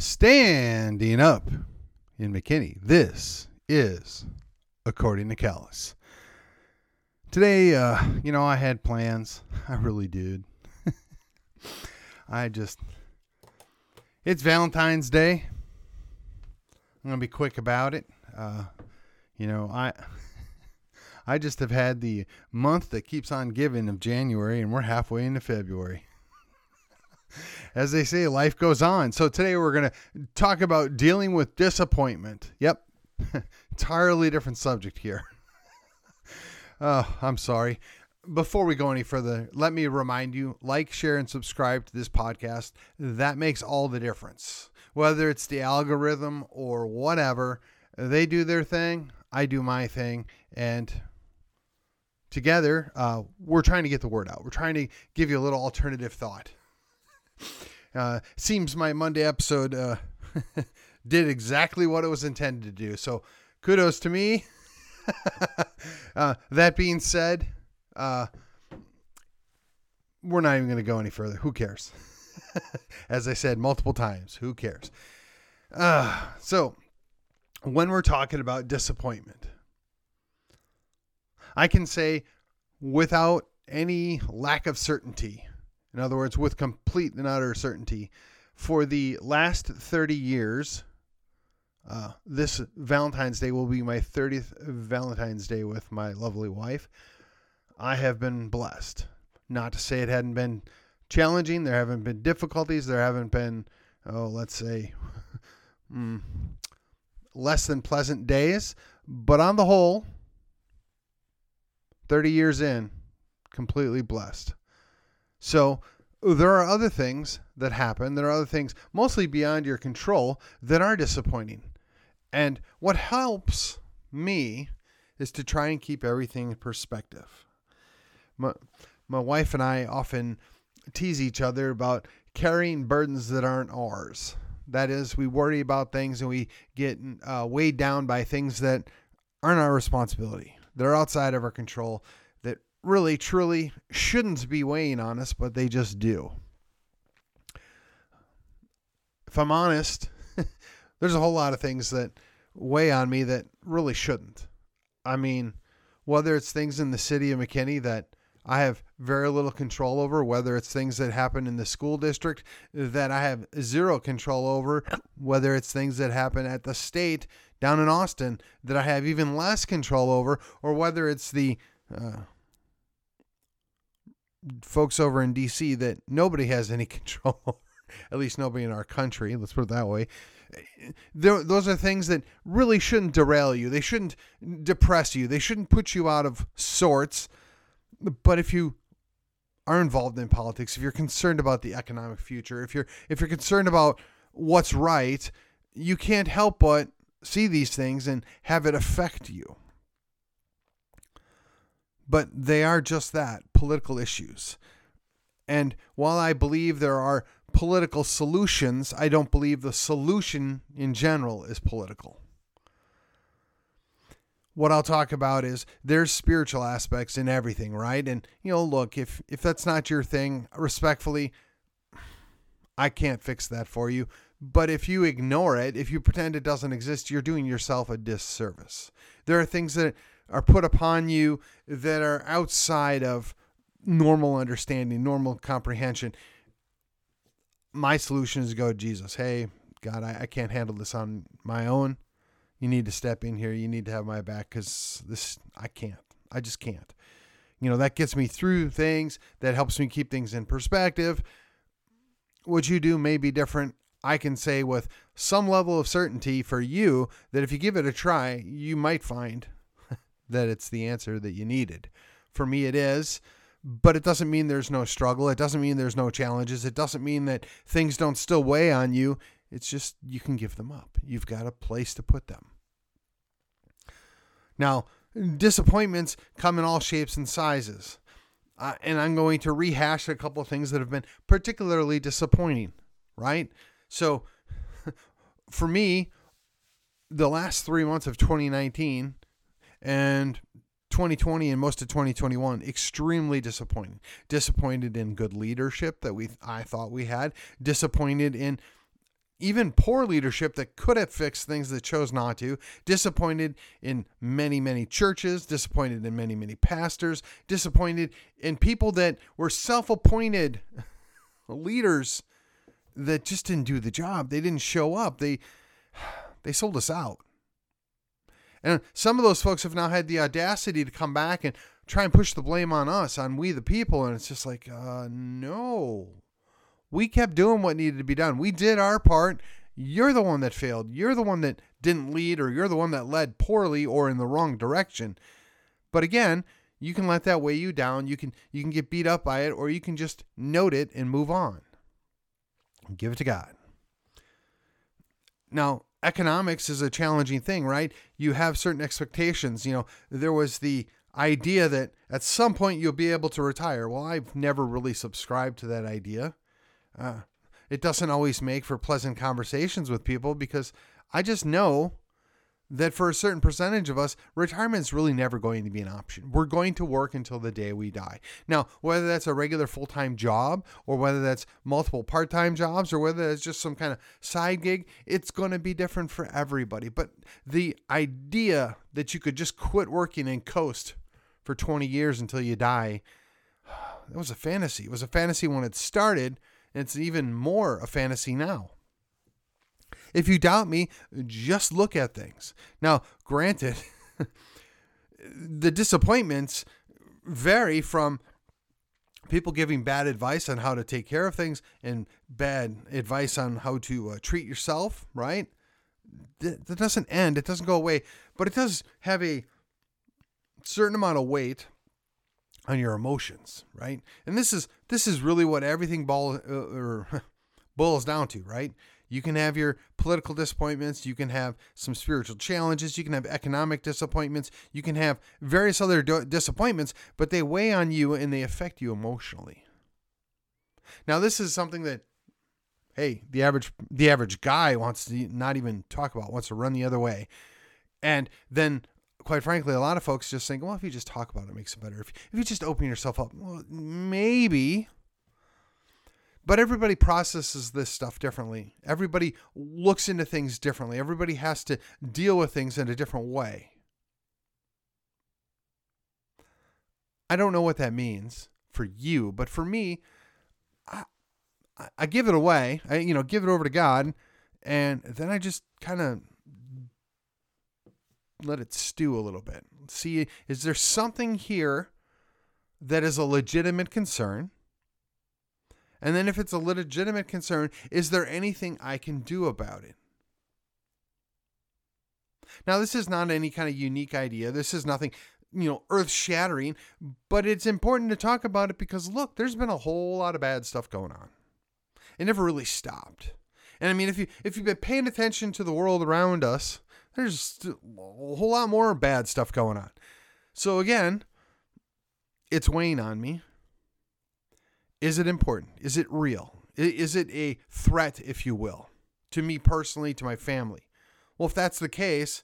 Standing up in McKinney. This is According to Callus. Today, uh, you know, I had plans. I really did. I just. It's Valentine's Day. I'm to be quick about it. Uh, you know, I. I just have had the month that keeps on giving of January, and we're halfway into February. As they say, life goes on. So today we're going to talk about dealing with disappointment. Yep, entirely different subject here. oh, I'm sorry. Before we go any further, let me remind you like, share, and subscribe to this podcast. That makes all the difference. Whether it's the algorithm or whatever, they do their thing, I do my thing, and together, uh, we're trying to get the word out. We're trying to give you a little alternative thought. Uh, seems my Monday episode uh, did exactly what it was intended to do. So kudos to me. uh, that being said, uh, we're not even going to go any further. Who cares? As I said multiple times, who cares? Uh, so, when we're talking about disappointment, I can say without any lack of certainty in other words, with complete and utter certainty, for the last 30 years, uh, this Valentine's Day will be my 30th Valentine's Day with my lovely wife. I have been blessed. Not to say it hadn't been challenging, there haven't been difficulties, there haven't been, oh, let's say, mm, less than pleasant days, but on the whole, 30 years in, completely blessed. So there are other things that happen. There are other things, mostly beyond your control, that are disappointing. And what helps me is to try and keep everything in perspective. My, my wife and I often tease each other about carrying burdens that aren't ours. That is, we worry about things and we get uh, weighed down by things that aren't our responsibility, that are outside of our control, really truly shouldn't be weighing on us, but they just do. If I'm honest, there's a whole lot of things that weigh on me that really shouldn't. I mean, whether it's things in the city of McKinney that I have very little control over, whether it's things that happen in the school district that I have zero control over, whether it's things that happen at the state down in Austin that I have even less control over, or whether it's the uh, folks over in DC that nobody has any control at least nobody in our country, let's put it that way. Those are things that really shouldn't derail you. They shouldn't depress you. They shouldn't put you out of sorts. But if you are involved in politics, if you're concerned about the economic future, if you're if you're concerned about what's right, you can't help but see these things and have it affect you but they are just that political issues. And while I believe there are political solutions, I don't believe the solution in general is political. What I'll talk about is there's spiritual aspects in everything, right? And you know, look, if if that's not your thing, respectfully, I can't fix that for you. But if you ignore it, if you pretend it doesn't exist, you're doing yourself a disservice. There are things that are put upon you that are outside of normal understanding, normal comprehension. My solution is to go to Jesus. Hey, God, I, I can't handle this on my own. You need to step in here. You need to have my back because this, I can't. I just can't. You know, that gets me through things. That helps me keep things in perspective. What you do may be different. I can say with some level of certainty for you that if you give it a try, you might find that it's the answer that you needed. For me, it is, but it doesn't mean there's no struggle. It doesn't mean there's no challenges. It doesn't mean that things don't still weigh on you. It's just you can give them up. You've got a place to put them. Now, disappointments come in all shapes and sizes. Uh, and I'm going to rehash a couple of things that have been particularly disappointing, right? So, for me, the last three months of 2019 and 2020 and most of 2021 extremely disappointing disappointed in good leadership that we i thought we had disappointed in even poor leadership that could have fixed things that chose not to, disappointed in many, many churches, disappointed in many, many pastors, disappointed in people that were self appointed leaders that just didn't do the job. They didn't show up. They they sold us out. And some of those folks have now had the audacity to come back and try and push the blame on us, on we the people. And it's just like, uh, no. We kept doing what needed to be done. We did our part. You're the one that failed. You're the one that didn't lead, or you're the one that led poorly or in the wrong direction. But again, you can let that weigh you down. You can you can get beat up by it, or you can just note it and move on. Give it to God. Now, economics is a challenging thing, right? You have certain expectations. You know, there was the idea that at some point you'll be able to retire. Well, I've never really subscribed to that idea. Uh, it doesn't always make for pleasant conversations with people because I just know that for a certain percentage of us, retirement is really never going to be an option. We're going to work until the day we die. Now, whether that's a regular full time job or whether that's multiple part time jobs or whether it's just some kind of side gig, it's going to be different for everybody. But the idea that you could just quit working and coast for 20 years until you die, that was a fantasy. It was a fantasy when it started, and it's even more a fantasy now. If you doubt me, just look at things. Now, granted, the disappointments vary from people giving bad advice on how to take care of things and bad advice on how to uh, treat yourself, right? That, doesn't end, it doesn't go away, but it does have a certain amount of weight on your emotions, right? And this is this is really what everything ball uh, or boils down to, right? You can have your political disappointments. You can have some spiritual challenges. You can have economic disappointments. You can have various other do- disappointments, but they weigh on you and they affect you emotionally. Now, this is something that, hey, the average the average guy wants to not even talk about, wants to run the other way, and then. Quite frankly, a lot of folks just think, well, if you just talk about it, it makes it better. If, if you just open yourself up, well, maybe, but everybody processes this stuff differently. Everybody looks into things differently. Everybody has to deal with things in a different way. I don't know what that means for you, but for me, I, I give it away. I you know give it over to God, and then I just kind of let it stew a little bit. See, is there something here that is a legitimate concern? And then, if it's a legitimate concern, is there anything I can do about it? Now, this is not any kind of unique idea. This is nothing, you know, earth shattering, but it's important to talk about it because look, there's been a whole lot of bad stuff going on. It never really stopped. And I mean, if you if you've been paying attention to the world around us, there's a whole lot more bad stuff going on. So again, it's weighing on me. Is it important? Is it real? Is it a threat, if you will, to me personally, to my family? Well, if that's the case,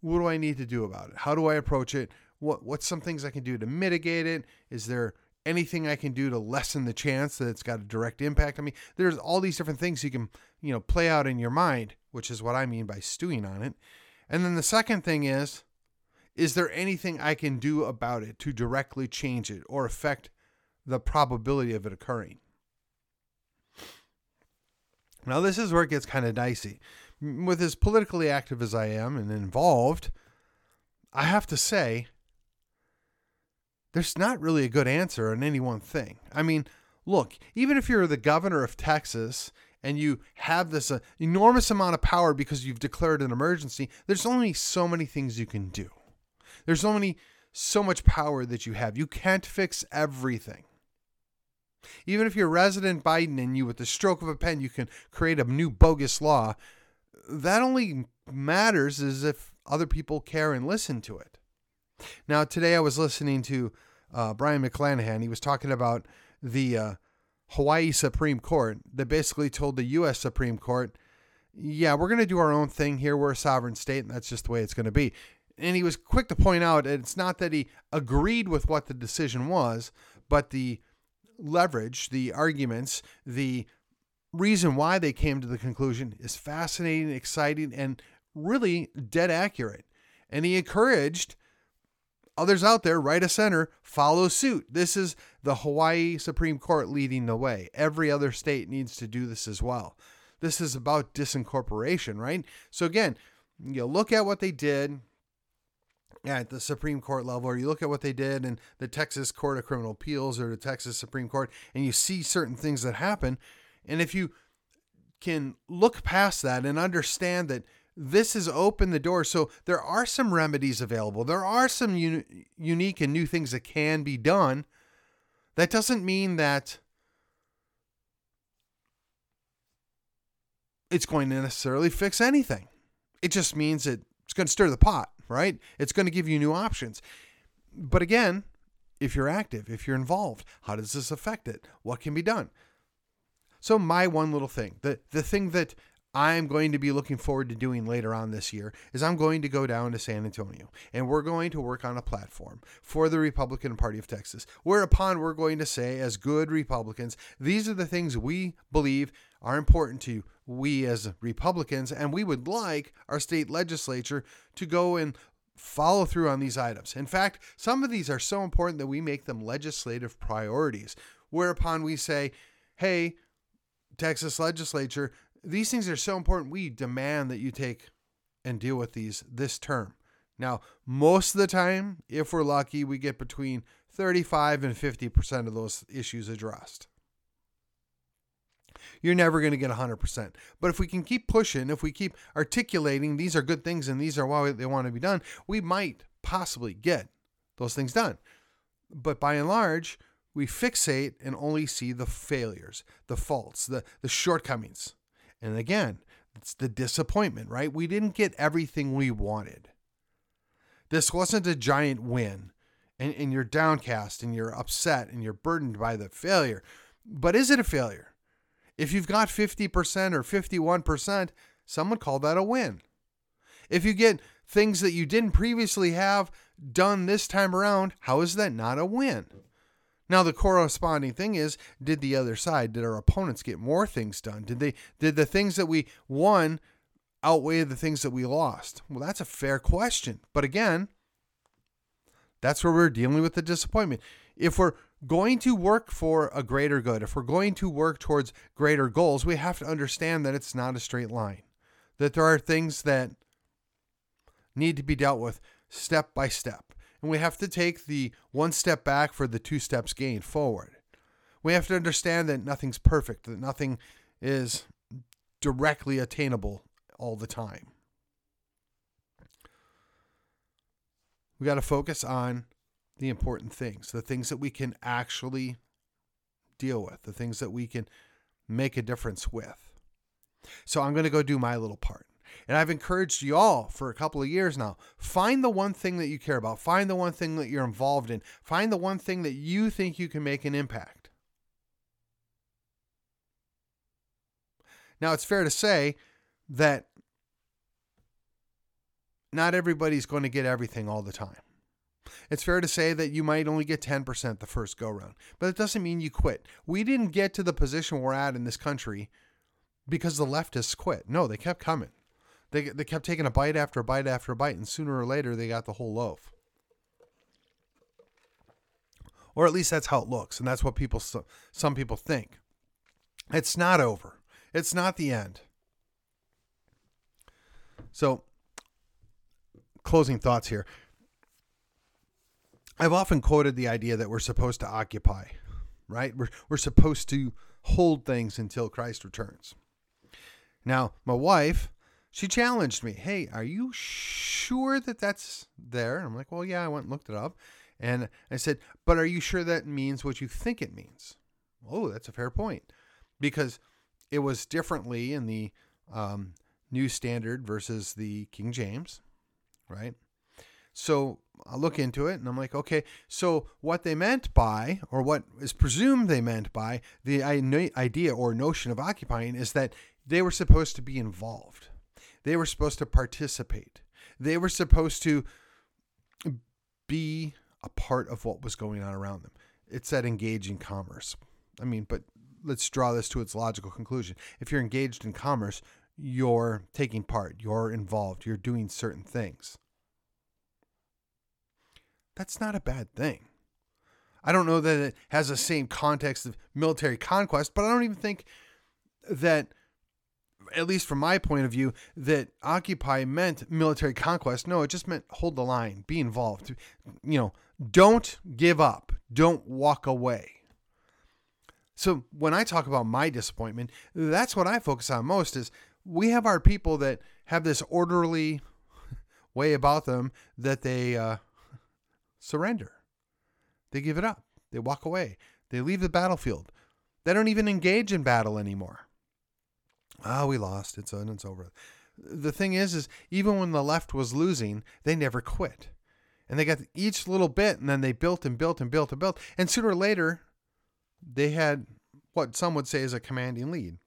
what do I need to do about it? How do I approach it? What what's some things I can do to mitigate it? Is there anything I can do to lessen the chance that it's got a direct impact on me? There's all these different things you can, you know, play out in your mind, which is what I mean by stewing on it. And then the second thing is is there anything I can do about it to directly change it or affect the probability of it occurring. Now, this is where it gets kind of dicey. With as politically active as I am and involved, I have to say, there's not really a good answer on any one thing. I mean, look, even if you're the governor of Texas and you have this uh, enormous amount of power because you've declared an emergency, there's only so many things you can do. There's only so much power that you have. You can't fix everything. Even if you're resident Biden and you, with the stroke of a pen, you can create a new bogus law, that only matters as if other people care and listen to it. Now, today I was listening to uh, Brion McClanahan. He was talking about the uh, Hawaii Supreme Court that basically told the U.S. Supreme Court, yeah, we're going to do our own thing here. We're a sovereign state, and that's just the way it's going to be. And he was quick to point out it's not that he agreed with what the decision was, but the leverage, the arguments, the reason why they came to the conclusion is fascinating, exciting, and really dead accurate. And he encouraged others out there, right of center, follow suit. This is the Hawaii Supreme Court leading the way. Every other state needs to do this as well. This is about disincorporation, right? So again, you look at what they did at the Supreme Court level, or you look at what they did in the Texas Court of Criminal Appeals or the Texas Supreme Court, and you see certain things that happen. And if you can look past that and understand that this has opened the door. So there are some remedies available. There are some unique and new things that can be done. That doesn't mean that it's going to necessarily fix anything. It just means that it's going to stir the pot, right? It's going to give you new options. But again, if you're active, if you're involved, how does this affect it? What can be done? So my one little thing, the the thing that I'm going to be looking forward to doing later on this year is I'm going to go down to San Antonio and we're going to work on a platform for the Republican Party of Texas, whereupon we're going to say, as good Republicans, these are the things we believe are important to we as Republicans, and we would like our state legislature to go and follow through on these items. In fact, some of these are so important that we make them legislative priorities, whereupon we say, hey, Texas legislature, these things are so important. We demand that you take and deal with these this term. Now, most of the time, if we're lucky, we get between 35 and 50% of those issues addressed. You're never going to get 100%. But if we can keep pushing, if we keep articulating these are good things and these are why they want to be done, we might possibly get those things done. But by and large, we fixate and only see the failures, the faults, the, the shortcomings. And again, it's the disappointment, right? We didn't get everything we wanted. This wasn't a giant win, and, and you're downcast and you're upset and you're burdened by the failure. But is it a failure? If you've got 50% or 51%, someone called that a win. If you get things that you didn't previously have done this time around, how is that not a win? Now the corresponding thing is, did the other side, did our opponents get more things done? Did they did the things that we won outweigh the things that we lost? Well, that's a fair question. But again, that's where we're dealing with the disappointment. If we're going to work for a greater good, if we're going to work towards greater goals, we have to understand that it's not a straight line. That there are things that need to be dealt with step by step. And we have to take the one step back for the two steps gained forward. We have to understand that nothing's perfect, that nothing is directly attainable all the time. We got to focus on the important things, the things that we can actually deal with, the things that we can make a difference with. So I'm going to go do my little part. And I've encouraged you all for a couple of years now find the one thing that you care about, find the one thing that you're involved in, find the one thing that you think you can make an impact. Now, it's fair to say that not everybody's going to get everything all the time. It's fair to say that you might only get 10% the first go round, but it doesn't mean you quit. We didn't get to the position we're at in this country because the leftists quit. No, they kept coming. They, they kept taking a bite after a bite after a bite, and sooner or later they got the whole loaf. Or at least that's how it looks, and that's what people some people think. It's not over. It's not the end. So, closing thoughts here. I've often quoted the idea that we're supposed to occupy, right? We're, we're supposed to hold things until Christ returns. Now, my wife she challenged me, Hey, are you sure that that's there? I'm like, Well, yeah, I went and looked it up. And I said, But are you sure that means what you think it means? Oh, that's a fair point. Because it was differently in the um, New Standard versus the King James, right? So I look into it and I'm like, okay, so what they meant by, or what is presumed they meant by the idea or notion of occupying is that they were supposed to be involved. They were supposed to participate. They were supposed to be a part of what was going on around them. It said engage in commerce. I mean, but let's draw this to its logical conclusion. If you're engaged in commerce, you're taking part, you're involved, you're doing certain things. That's not a bad thing. I don't know that it has the same context of military conquest, but I don't even think that, at least from my point of view, that occupy meant military conquest. No, it just meant hold the line, be involved. You know, don't give up, don't walk away. So when I talk about my disappointment, that's what I focus on most is we have our people that have this orderly way about them that they uh, surrender. They give it up. They walk away. They leave the battlefield. They don't even engage in battle anymore. Ah, oh, we lost. It's and it's over. The thing is, is even when the left was losing, they never quit, and they got each little bit, and then they built and built and built and built, and sooner or later, they had what some would say is a commanding lead.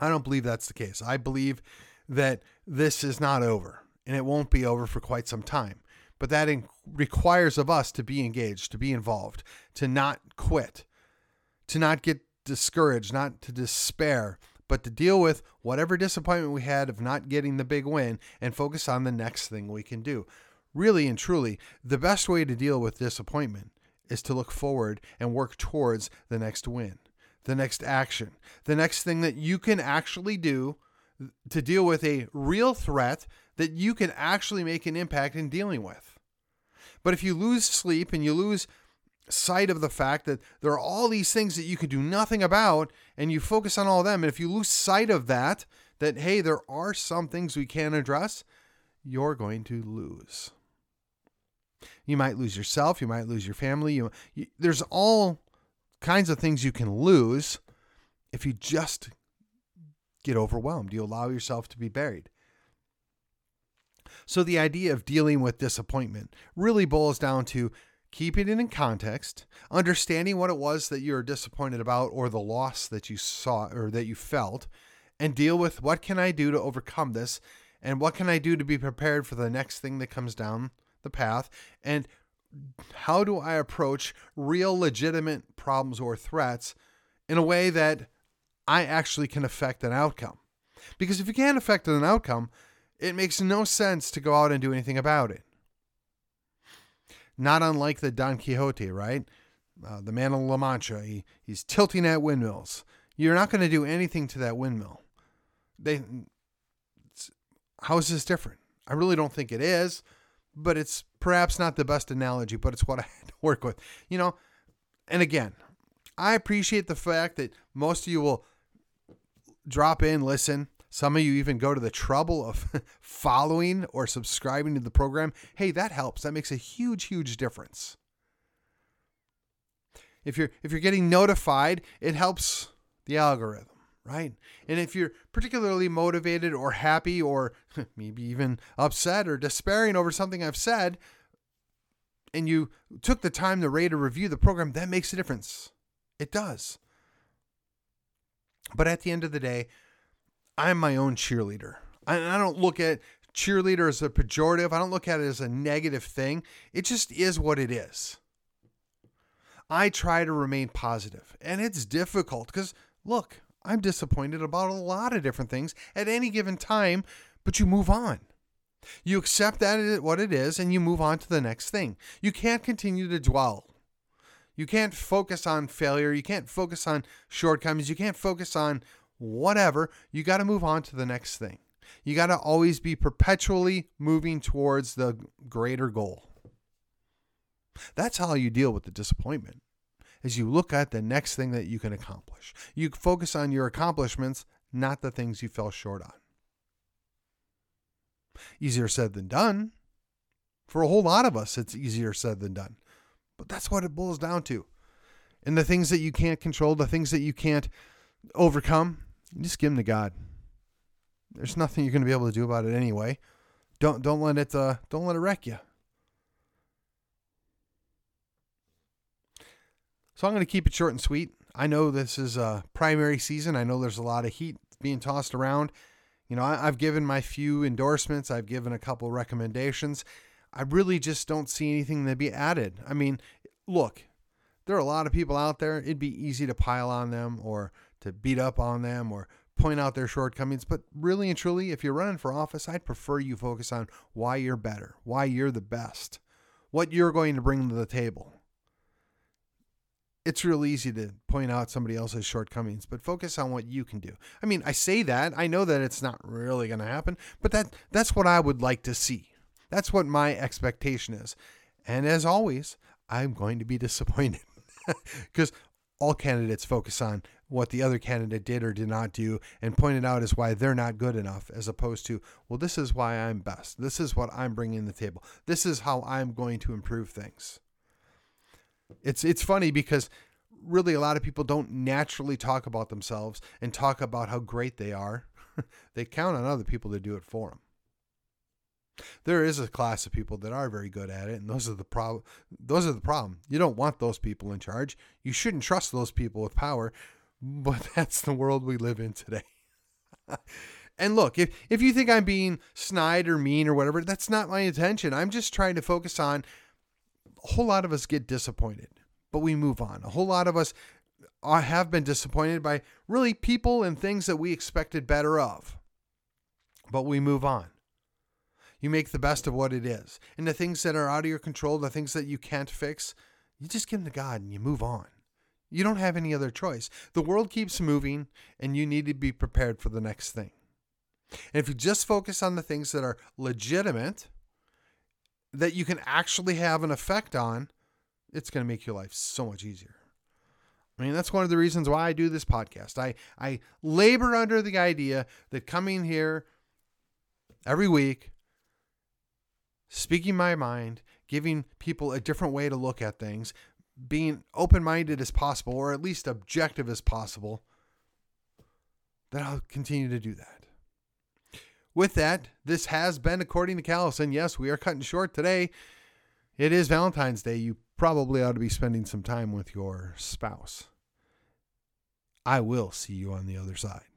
I don't believe that's the case. I believe that this is not over, and it won't be over for quite some time. But that in- requires of us to be engaged, to be involved, to not quit, to not get discouraged, not to despair, but to deal with whatever disappointment we had of not getting the big win and focus on the next thing we can do. Really and truly, the best way to deal with disappointment is to look forward and work towards the next win, the next action, the next thing that you can actually do to deal with a real threat that you can actually make an impact in dealing with. But if you lose sleep and you lose sight of the fact that there are all these things that you can do nothing about and you focus on all of them, and if you lose sight of that, that hey, there are some things we can address, you're going to lose. You might lose yourself, you might lose your family, you, you there's all kinds of things you can lose if you just get overwhelmed. You allow yourself to be buried. So the idea of dealing with disappointment really boils down to keeping it in context, understanding what it was that you're disappointed about or the loss that you saw or that you felt, and deal with what can I do to overcome this and what can I do to be prepared for the next thing that comes down the path and how do I approach real legitimate problems or threats in a way that I actually can affect an outcome? Because if you can't affect an outcome, it makes no sense to go out and do anything about it. Not unlike the Don Quixote, right? Uh, the man of La Mancha, he, he's tilting at windmills. You're not going to do anything to that windmill. They, how is this different? I really don't think it is, but it's perhaps not the best analogy, but it's what I had to work with. You know, and again, I appreciate the fact that most of you will drop in, listen, some of you even go to the trouble of following or subscribing to the program. Hey, that helps. That makes a huge, huge difference. If you're if you're getting notified, it helps the algorithm, right? And if you're particularly motivated or happy or maybe even upset or despairing over something I've said, and you took the time to rate or review the program, that makes a difference. It does. But at the end of the day, I'm my own cheerleader. I, I don't look at cheerleader as a pejorative. I don't look at it as a negative thing. It just is what it is. I try to remain positive, and it's difficult because look, I'm disappointed about a lot of different things at any given time, but you move on. You accept that it, what it is and you move on to the next thing. You can't continue to dwell. You can't focus on failure. You can't focus on shortcomings. You can't focus on whatever, you got to move on to the next thing. You got to always be perpetually moving towards the greater goal. That's how you deal with the disappointment. As you look at the next thing that you can accomplish. You focus on your accomplishments, not the things you fell short on. Easier said than done. For a whole lot of us, it's easier said than done. But that's what it boils down to. And the things that you can't control, the things that you can't overcome, just give them to God. There's nothing you're going to be able to do about it anyway. Don't don't let it uh, don't let it wreck you. So I'm going to keep it short and sweet. I know this is a primary season. I know there's a lot of heat being tossed around. You know, I, have given my few endorsements. I've given a couple recommendations. I really just don't see anything to be added. I mean, look, there are a lot of people out there. It'd be easy to pile on them or to beat up on them or point out their shortcomings. But really and truly, if you're running for office, I'd prefer you focus on why you're better, why you're the best, what you're going to bring to the table. It's real easy to point out somebody else's shortcomings, but focus on what you can do. I mean, I say that, I know that it's not really going to happen, but that that's what I would like to see. That's what my expectation is. And as always, I'm going to be disappointed because all candidates focus on what the other candidate did or did not do and pointed out as why they're not good enough, as opposed to, well, this is why I'm best. This is what I'm bringing to the table. This is how I'm going to improve things. It's it's funny because really a lot of people don't naturally talk about themselves and talk about how great they are. they count on other people to do it for them. There is a class of people that are very good at it, and those are the problem. Those are the problem. You don't want those people in charge. You shouldn't trust those people with power, but that's the world we live in today. and look, if if you think I'm being snide or mean or whatever, that's not my intention. I'm just trying to focus on a whole lot of us get disappointed, but we move on. A whole lot of us uh, have been disappointed by really people and things that we expected better of, but we move on. You make the best of what it is. And the things that are out of your control, the things that you can't fix, you just give them to God and you move on. You don't have any other choice. The world keeps moving and you need to be prepared for the next thing. And if you just focus on the things that are legitimate, that you can actually have an effect on, it's going to make your life so much easier. I mean, that's one of the reasons why I do this podcast. I, I labor under the idea that coming here every week, speaking my mind, giving people a different way to look at things, being open minded as possible, or at least objective as possible, that I'll continue to do that. With that, this has been According to Callison. Yes, we are cutting short today. It is Valentine's Day. You probably ought to be spending some time with your spouse. I will see you on the other side.